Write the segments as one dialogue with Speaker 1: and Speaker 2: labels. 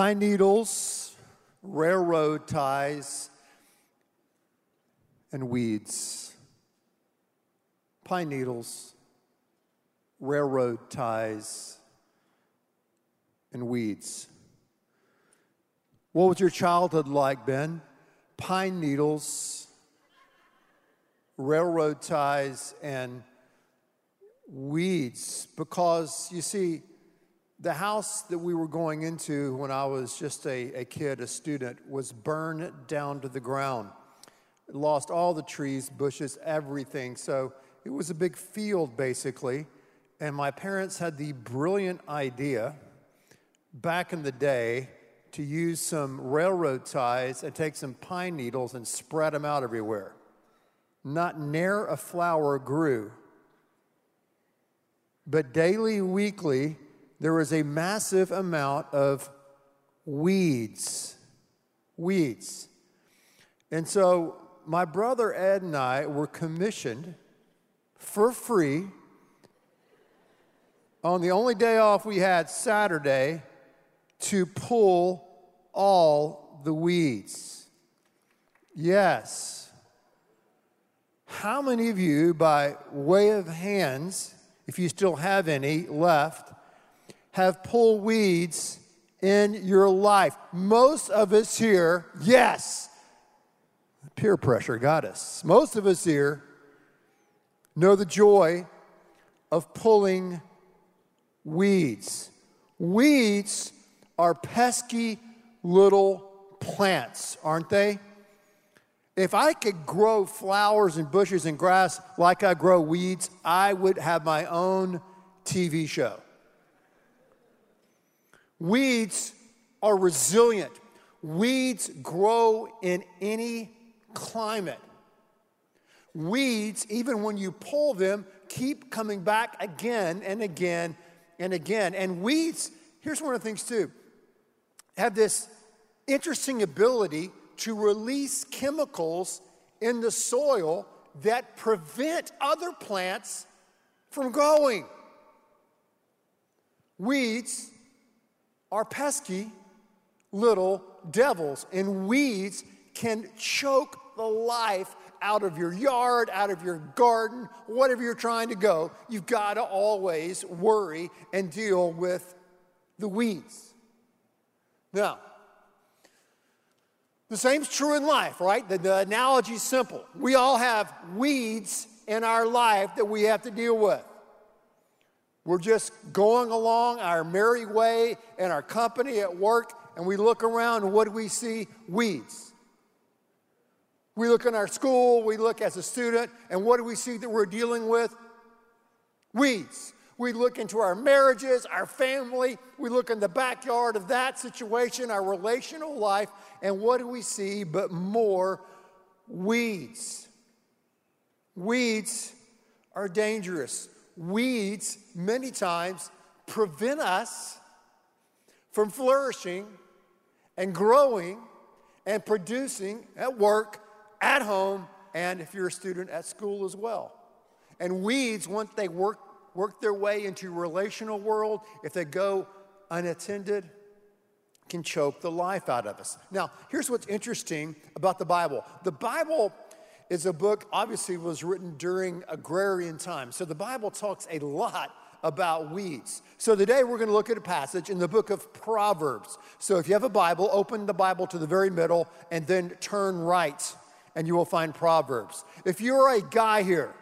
Speaker 1: pine needles, railroad ties, and weeds. Pine needles, railroad ties, and weeds. What was your childhood like, Ben? Pine needles, railroad ties, and weeds. Because you see, the house that we were going into when I was just a, a kid, a student, was burned down to the ground. It lost all the trees, bushes, everything. So it was a big field, basically. And my parents had the brilliant idea back in the day to use some railroad ties and take some pine needles and spread them out everywhere. Not near a flower grew. But daily, weekly, there was a massive amount of weeds. Weeds. And so my brother Ed and I were commissioned for free on the only day off we had, Saturday, to pull all the weeds. Yes. How many of you, by way of hands, if you still have any left, have pulled weeds in your life. Most of us here, yes, peer pressure got us. Most of us here know the joy of pulling weeds. Weeds are pesky little plants, aren't they? If I could grow flowers and bushes and grass like I grow weeds, I would have my own TV show. Weeds are resilient. Weeds grow in any climate. Weeds, even when you pull them, keep coming back again and again and again. And weeds, here's one of the things too, have this interesting ability to release chemicals in the soil that prevent other plants from growing. Weeds are pesky little devils, and weeds can choke the life out of your yard, out of your garden, whatever you're trying to go. You've got to always worry and deal with the weeds. Now, the same's true in life, right? The, the analogy's simple. We all have weeds in our life that we have to deal with. We're just going along our merry way in our company at work, and we look around, what do we see? Weeds. We look in our school, we look as a student, and what do we see that we're dealing with? Weeds. We look into our marriages, our family, we look in the backyard of that situation, our relational life, and what do we see but more weeds? Weeds are dangerous weeds many times prevent us from flourishing and growing and producing at work, at home, and if you're a student at school as well. And weeds, once they work, work their way into relational world, if they go unattended, can choke the life out of us. Now, here's what's interesting about the Bible. The Bible is a book, obviously, was written during agrarian times. So the Bible talks a lot about weeds. So today we're going to look at a passage in the book of Proverbs. So if you have a Bible, open the Bible to the very middle and then turn right, and you will find Proverbs. If you're a guy here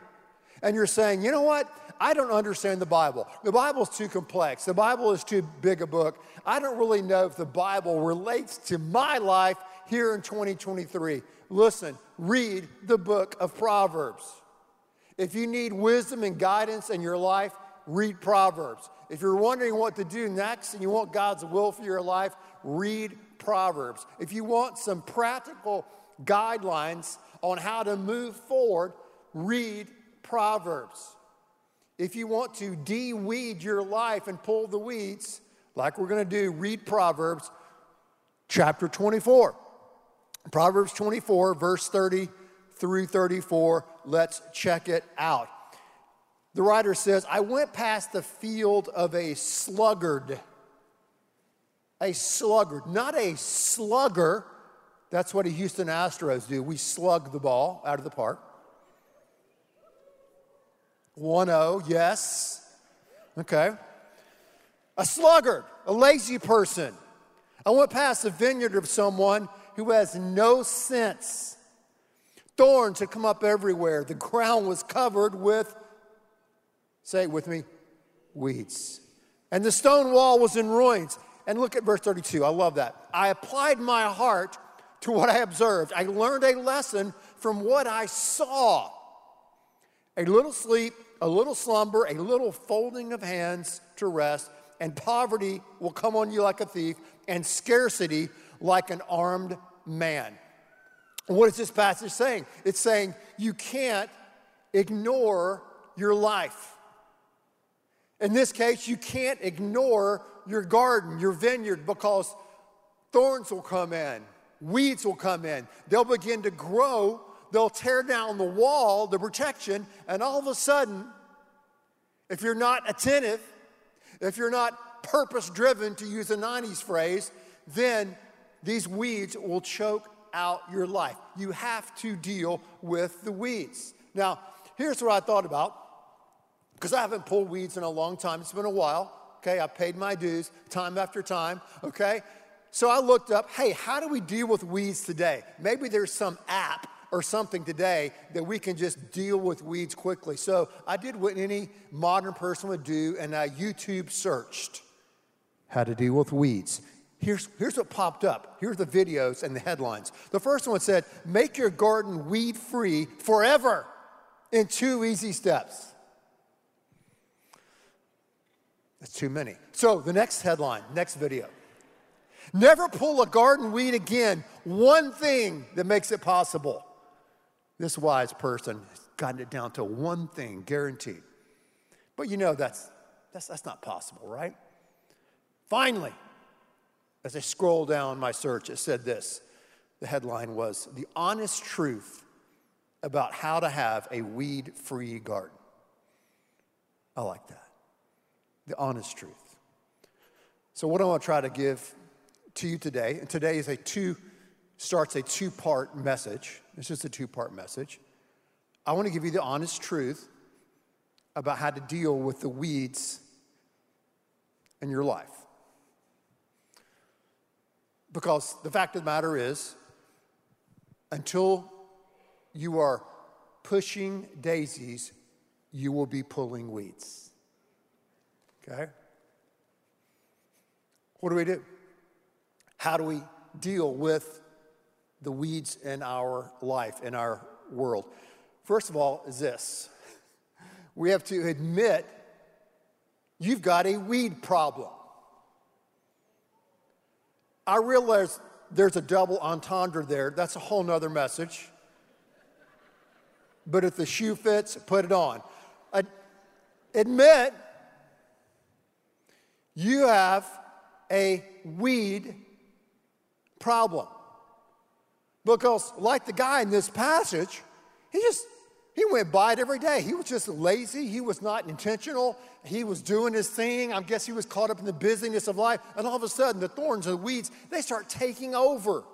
Speaker 1: and you're saying, you know what? I don't understand the Bible. The Bible's too complex. The Bible is too big a book. I don't really know if the Bible relates to my life here in 2023. Listen, read the book of Proverbs. If you need wisdom and guidance in your life, read Proverbs. If you're wondering what to do next and you want God's will for your life, read Proverbs. If you want some practical guidelines on how to move forward, read Proverbs. If you want to de-weed your life and pull the weeds, like we're going to do, read Proverbs chapter 24. Proverbs 24, verse 30 through 34. Let's check it out. The writer says, I went past the field of a sluggard. a sluggard, not a slugger. That's what the Houston Astros do. We slug the ball out of the park. 1 0, yes. Okay. A sluggard, a lazy person. I went past a vineyard of someone who has no sense. Thorns had come up everywhere. The ground was covered with, say it with me, weeds. And the stone wall was in ruins. And look at verse 32. I love that. I applied my heart to what I observed. I learned a lesson from what I saw. A little sleep, a little slumber, a little folding of hands to rest, and poverty will come on you like a thief, and scarcity like an armed man. What is this passage saying? It's saying you can't ignore your life. In this case, you can't ignore your garden, your vineyard, because thorns will come in, weeds will come in. They'll begin to grow, they'll tear down the wall, the protection, and all of a sudden, if you're not attentive, if you're not purpose driven, to use a 90s phrase, then these weeds will choke out your life. You have to deal with the weeds. Now, here's what I thought about because I haven't pulled weeds in a long time. It's been a while. Okay, I paid my dues time after time. Okay, so I looked up hey, how do we deal with weeds today? Maybe there's some app or something today that we can just deal with weeds quickly. So I did what any modern person would do and I YouTube searched how to deal with weeds. Here's, here's what popped up. Here's the videos and the headlines. The first one said, Make your garden weed free forever in two easy steps. That's too many. So the next headline, next video. Never pull a garden weed again. One thing that makes it possible. This wise person has gotten it down to one thing, guaranteed. But you know that's, that's, that's not possible, right? Finally, as I scroll down my search, it said this. The headline was The Honest Truth About How to Have a Weed Free Garden. I like that. The honest truth. So, what I want to try to give to you today, and today is a two, starts a two part message. It's just a two part message. I want to give you the honest truth about how to deal with the weeds in your life. Because the fact of the matter is, until you are pushing daisies, you will be pulling weeds. Okay? What do we do? How do we deal with the weeds in our life, in our world? First of all, is this we have to admit you've got a weed problem. I realize there's a double entendre there. That's a whole nother message. But if the shoe fits, put it on. admit you have a weed problem. Because, like the guy in this passage, he just he went by it every day. He was just lazy. He was not intentional. He was doing his thing. I guess he was caught up in the busyness of life. And all of a sudden, the thorns and the weeds, they start taking over.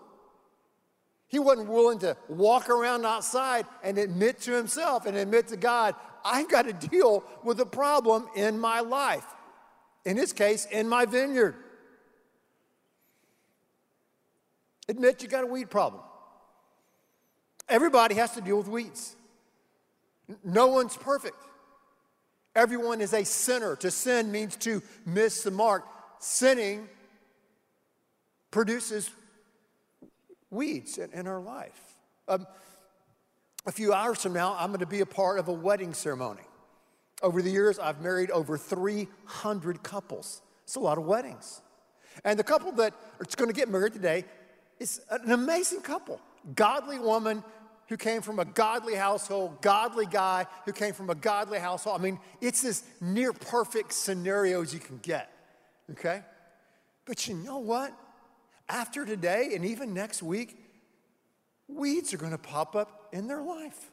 Speaker 1: He wasn't willing to walk around outside and admit to himself and admit to God, I've got to deal with a problem in my life. In his case, in my vineyard. Admit you got a weed problem. Everybody has to deal with weeds. No one's perfect. Everyone is a sinner. To sin means to miss the mark. Sinning produces weeds in, in our life. Um, a few hours from now, I'm going to be a part of a wedding ceremony. Over the years, I've married over 300 couples. It's a lot of weddings. And the couple that is going to get married today is an amazing couple. Godly woman who came from a godly household, godly guy who came from a godly household. I mean, it's as near perfect scenario as you can get, okay? But you know what? After today and even next week, weeds are gonna pop up in their life.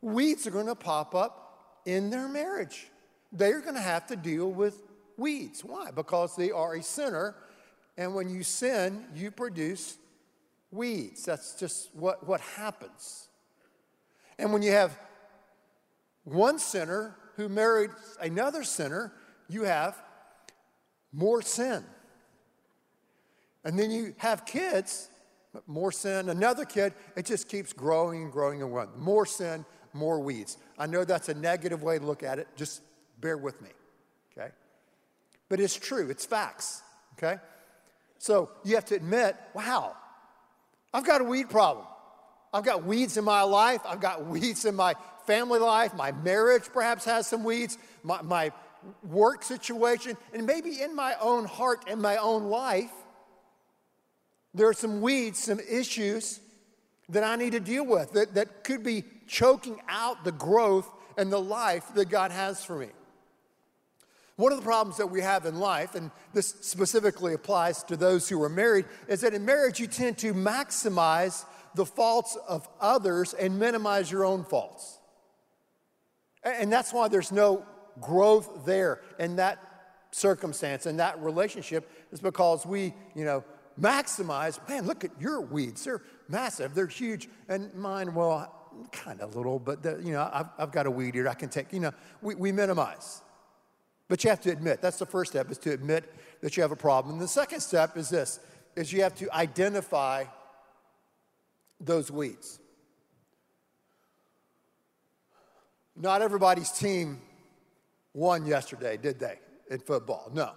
Speaker 1: Weeds are gonna pop up in their marriage. They're gonna have to deal with weeds. Why? Because they are a sinner And when you sin, you produce weeds. That's just what, what happens. And when you have one sinner who married another sinner, you have more sin. And then you have kids, more sin, another kid, it just keeps growing and growing and growing. More sin, more weeds. I know that's a negative way to look at it. Just bear with me, okay? But it's true, it's facts, okay? So you have to admit, wow, I've got a weed problem. I've got weeds in my life. I've got weeds in my family life. My marriage perhaps has some weeds. My, my work situation. And maybe in my own heart and my own life, there are some weeds, some issues that I need to deal with that, that could be choking out the growth and the life that God has for me. One of the problems that we have in life, and this specifically applies to those who are married, is that in marriage you tend to maximize the faults of others and minimize your own faults. And that's why there's no growth there in that circumstance and that relationship is because we, you know, maximize, man, look at your weeds. They're massive, they're huge. And mine, well, kind of little, but, you know, I've, I've, got a weed here I can take. You know, we, we minimize. But you have to admit, that's the first step, is to admit that you have a problem. And the second step is this, is you have to identify those weeds. Not everybody's team won yesterday, did they, in football? No.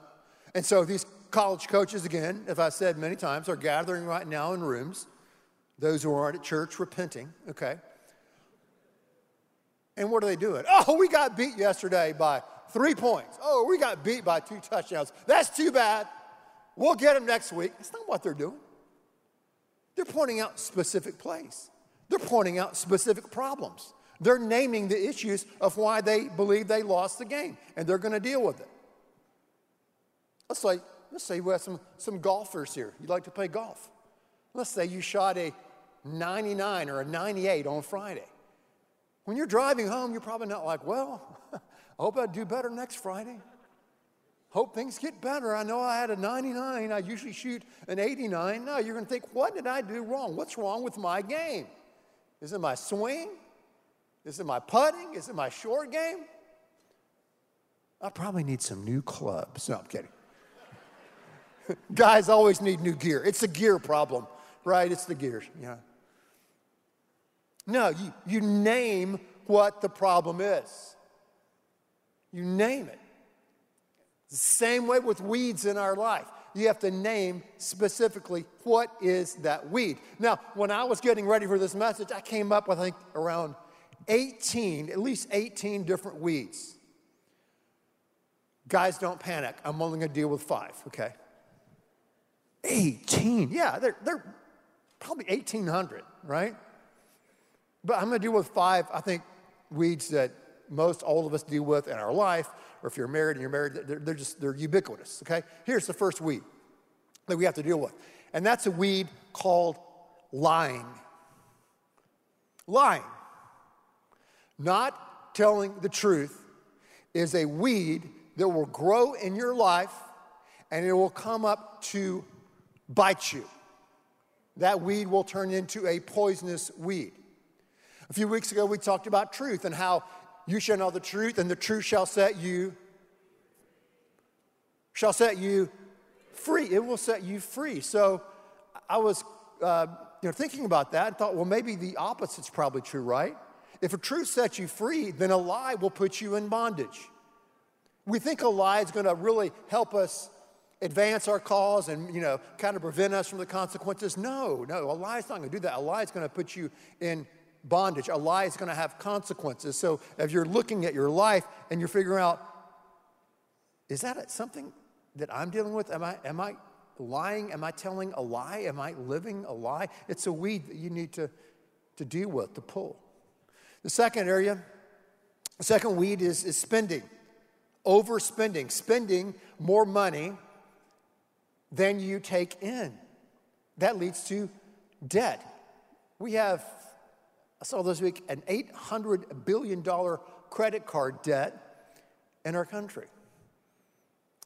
Speaker 1: And so these college coaches, again, as I said many times, are gathering right now in rooms, those who aren't at church repenting, okay? And what are they doing? Oh, we got beat yesterday by three points. Oh, we got beat by two touchdowns. That's too bad. We'll get them next week. That's not what they're doing. They're pointing out specific plays, they're pointing out specific problems. They're naming the issues of why they believe they lost the game, and they're going to deal with it. Let's say, let's say we have some, some golfers here. You'd like to play golf. Let's say you shot a 99 or a 98 on Friday. When you're driving home, you're probably not like, well, I hope I do better next Friday. Hope things get better. I know I had a 99. I usually shoot an 89. No, you're going to think, what did I do wrong? What's wrong with my game? Is it my swing? Is it my putting? Is it my short game? I probably need some new clubs. No, I'm kidding. Guys always need new gear. It's a gear problem, right? It's the gears, yeah. No, you, you name what the problem is. You name it. The same way with weeds in our life. You have to name specifically what is that weed. Now, when I was getting ready for this message, I came up with, I think, around 18, at least 18 different weeds. Guys, don't panic. I'm only going to deal with five, okay? 18. Yeah, they're, they're probably 1,800, right? But I'm going to deal with five, I think, weeds that most all of us deal with in our life, or if you're married and you're married, they're, they're just, they're ubiquitous, okay? Here's the first weed that we have to deal with, and that's a weed called lying. Lying. Not telling the truth is a weed that will grow in your life and it will come up to bite you. That weed will turn into a poisonous weed. A few weeks ago, we talked about truth and how you shall know the truth, and the truth shall set you shall set you free. It will set you free. So I was uh, you know, thinking about that and thought, well, maybe the opposite's probably true, right? If a truth sets you free, then a lie will put you in bondage. We think a lie is going to really help us advance our cause and you know kind of prevent us from the consequences. No, no, a lie is not going to do that. A lie is going to put you in bondage. A lie is going to have consequences. So if you're looking at your life and you're figuring out, is that something that I'm dealing with? Am I, am I lying? Am I telling a lie? Am I living a lie? It's a weed that you need to, to deal with, to pull. The second area, the second weed is, is spending, overspending, spending more money than you take in. That leads to debt. We have I saw this week an $800 billion credit card debt in our country.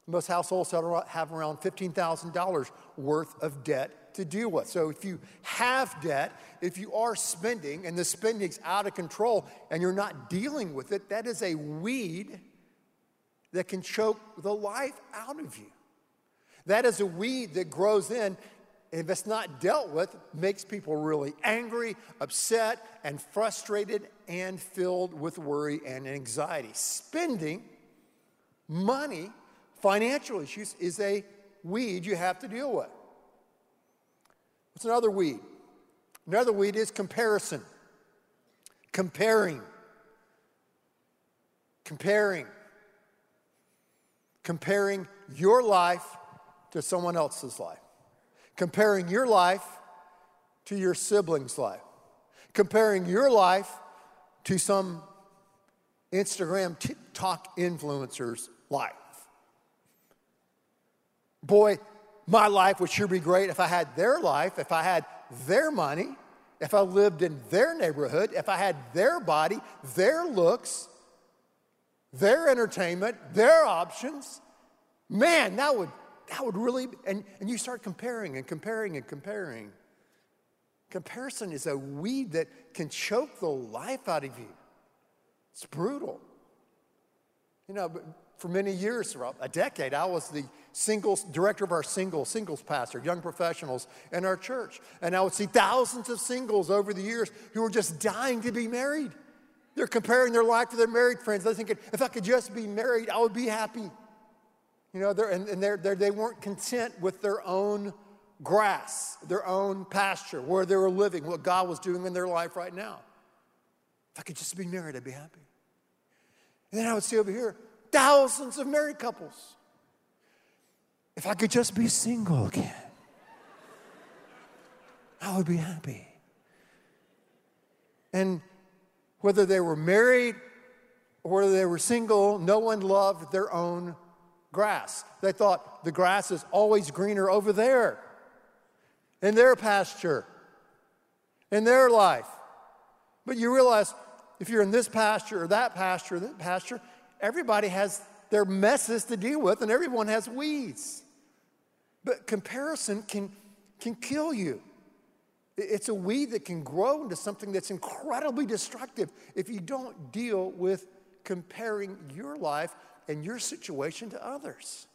Speaker 1: Most households have around $15,000 worth of debt to deal with. So if you have debt, if you are spending and the spending's out of control and you're not dealing with it, that is a weed that can choke the life out of you. That is a weed that grows in, if it's not dealt with, makes people really angry, upset, and frustrated, and filled with worry and anxiety. Spending money Financial issues is a weed you have to deal with. What's another weed? Another weed is comparison. Comparing. Comparing. Comparing your life to someone else's life. Comparing your life to your sibling's life. Comparing your life to some Instagram, TikTok influencer's life boy, my life would sure be great if I had their life, if I had their money, if I lived in their neighborhood, if I had their body, their looks, their entertainment, their options. Man, that would that would really and, and you start comparing and comparing and comparing. Comparison is a weed that can choke the life out of you. It's brutal. You know, for many years, throughout a decade, I was the singles, director of our single, singles pastor, young professionals in our church. And I would see thousands of singles over the years who were just dying to be married. They're comparing their life to their married friends. They're thinking, if I could just be married, I would be happy. You know, they're, and, and they're, they're, they weren't content with their own grass, their own pasture, where they were living, what God was doing in their life right now. If I could just be married, I'd be happy. And then I would see over here thousands of married couples if I could just be single again, I would be happy. And whether they were married or whether they were single, no one loved their own grass. They thought the grass is always greener over there in their pasture, in their life. But you realize if you're in this pasture or that pasture, that pasture, everybody has their messes to deal with and everyone has weeds. But comparison can, can kill you. It's a weed that can grow into something that's incredibly destructive if you don't deal with comparing your life and your situation to others.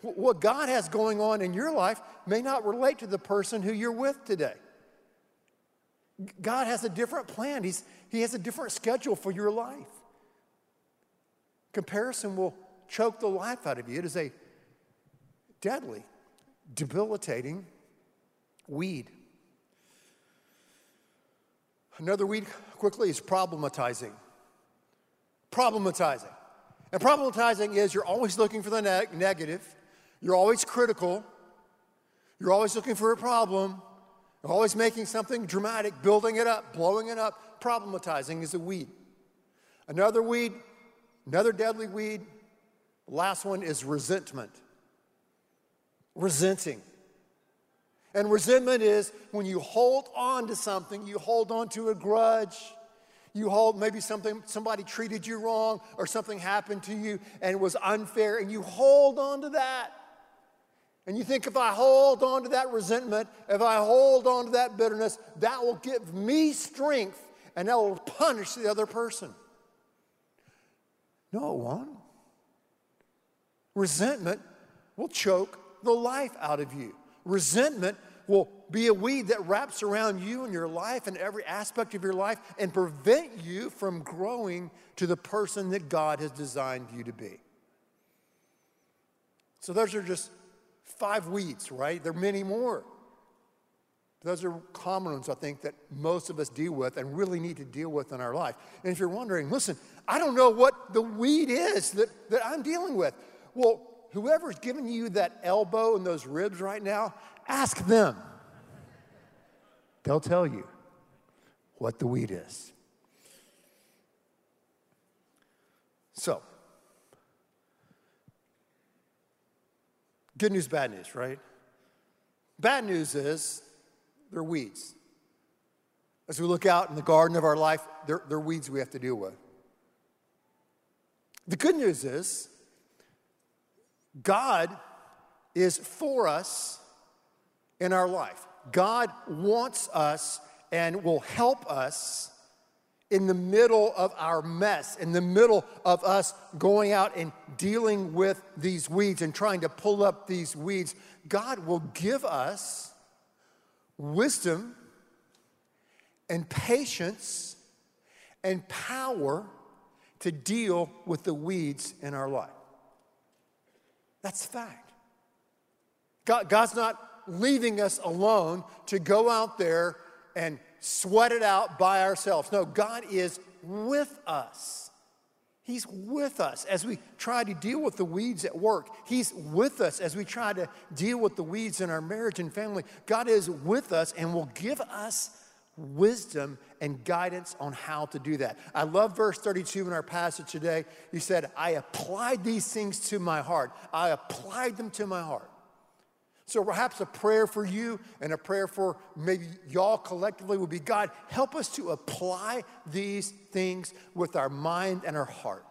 Speaker 1: What God has going on in your life may not relate to the person who you're with today. God has a different plan, He's, He has a different schedule for your life. Comparison will choke the life out of you. It is a deadly, debilitating weed. Another weed, quickly, is problematizing. Problematizing. And problematizing is you're always looking for the ne- negative, you're always critical, you're always looking for a problem, you're always making something dramatic, building it up, blowing it up. Problematizing is a weed. Another weed, another deadly weed, the last one is resentment resenting. And resentment is when you hold on to something, you hold on to a grudge. You hold maybe something somebody treated you wrong or something happened to you and was unfair and you hold on to that. And you think if I hold on to that resentment, if I hold on to that bitterness, that will give me strength and that will punish the other person. No, it won't. Resentment will choke the life out of you. Resentment will be a weed that wraps around you and your life and every aspect of your life and prevent you from growing to the person that God has designed you to be. So, those are just five weeds, right? There are many more. Those are common ones, I think, that most of us deal with and really need to deal with in our life. And if you're wondering, listen, I don't know what the weed is that, that I'm dealing with. Well, whoever's giving you that elbow and those ribs right now, ask them. They'll tell you what the weed is. So, good news, bad news, right? Bad news is they're weeds. As we look out in the garden of our life, they're, they're weeds we have to deal with. The good news is God is for us in our life. God wants us and will help us in the middle of our mess, in the middle of us going out and dealing with these weeds and trying to pull up these weeds. God will give us wisdom and patience and power to deal with the weeds in our life. That's fact. God, God's not leaving us alone to go out there and sweat it out by ourselves. No, God is with us. He's with us as we try to deal with the weeds at work. He's with us as we try to deal with the weeds in our marriage and family. God is with us and will give us wisdom and guidance on how to do that. I love verse 32 in our passage today. He said, I applied these things to my heart. I applied them to my heart. So perhaps a prayer for you and a prayer for maybe y'all collectively would be God, help us to apply these things with our mind and our heart.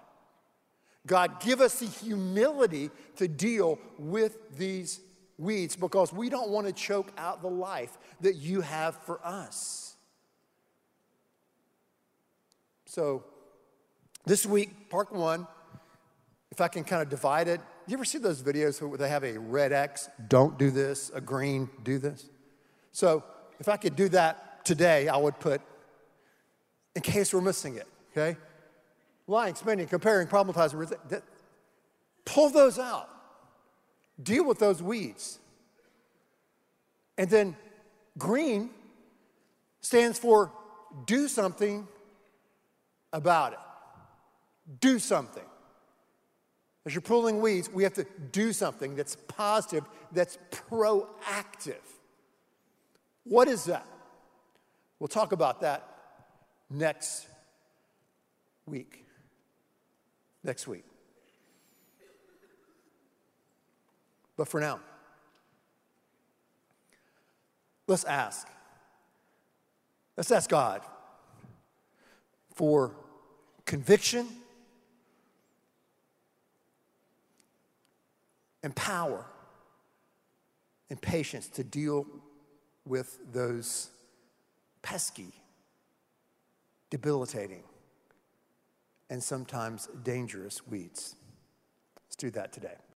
Speaker 1: God, give us the humility to deal with these weeds because we don't want to choke out the life that you have for us. So this week, part one, if I can kind of divide it, you ever see those videos where they have a red X, don't do this, a green, do this? So if I could do that today, I would put, in case we're missing it, okay? Lying, spending, comparing, problematizing, that, pull those out. Deal with those weeds. And then green stands for do something about it. Do something. As you're pulling weeds, we have to do something that's positive, that's proactive. What is that? We'll talk about that next week. Next week. But for now, let's ask. Let's ask God for conviction and power and patience to deal with those pesky, debilitating, and sometimes dangerous weeds. Let's do that today.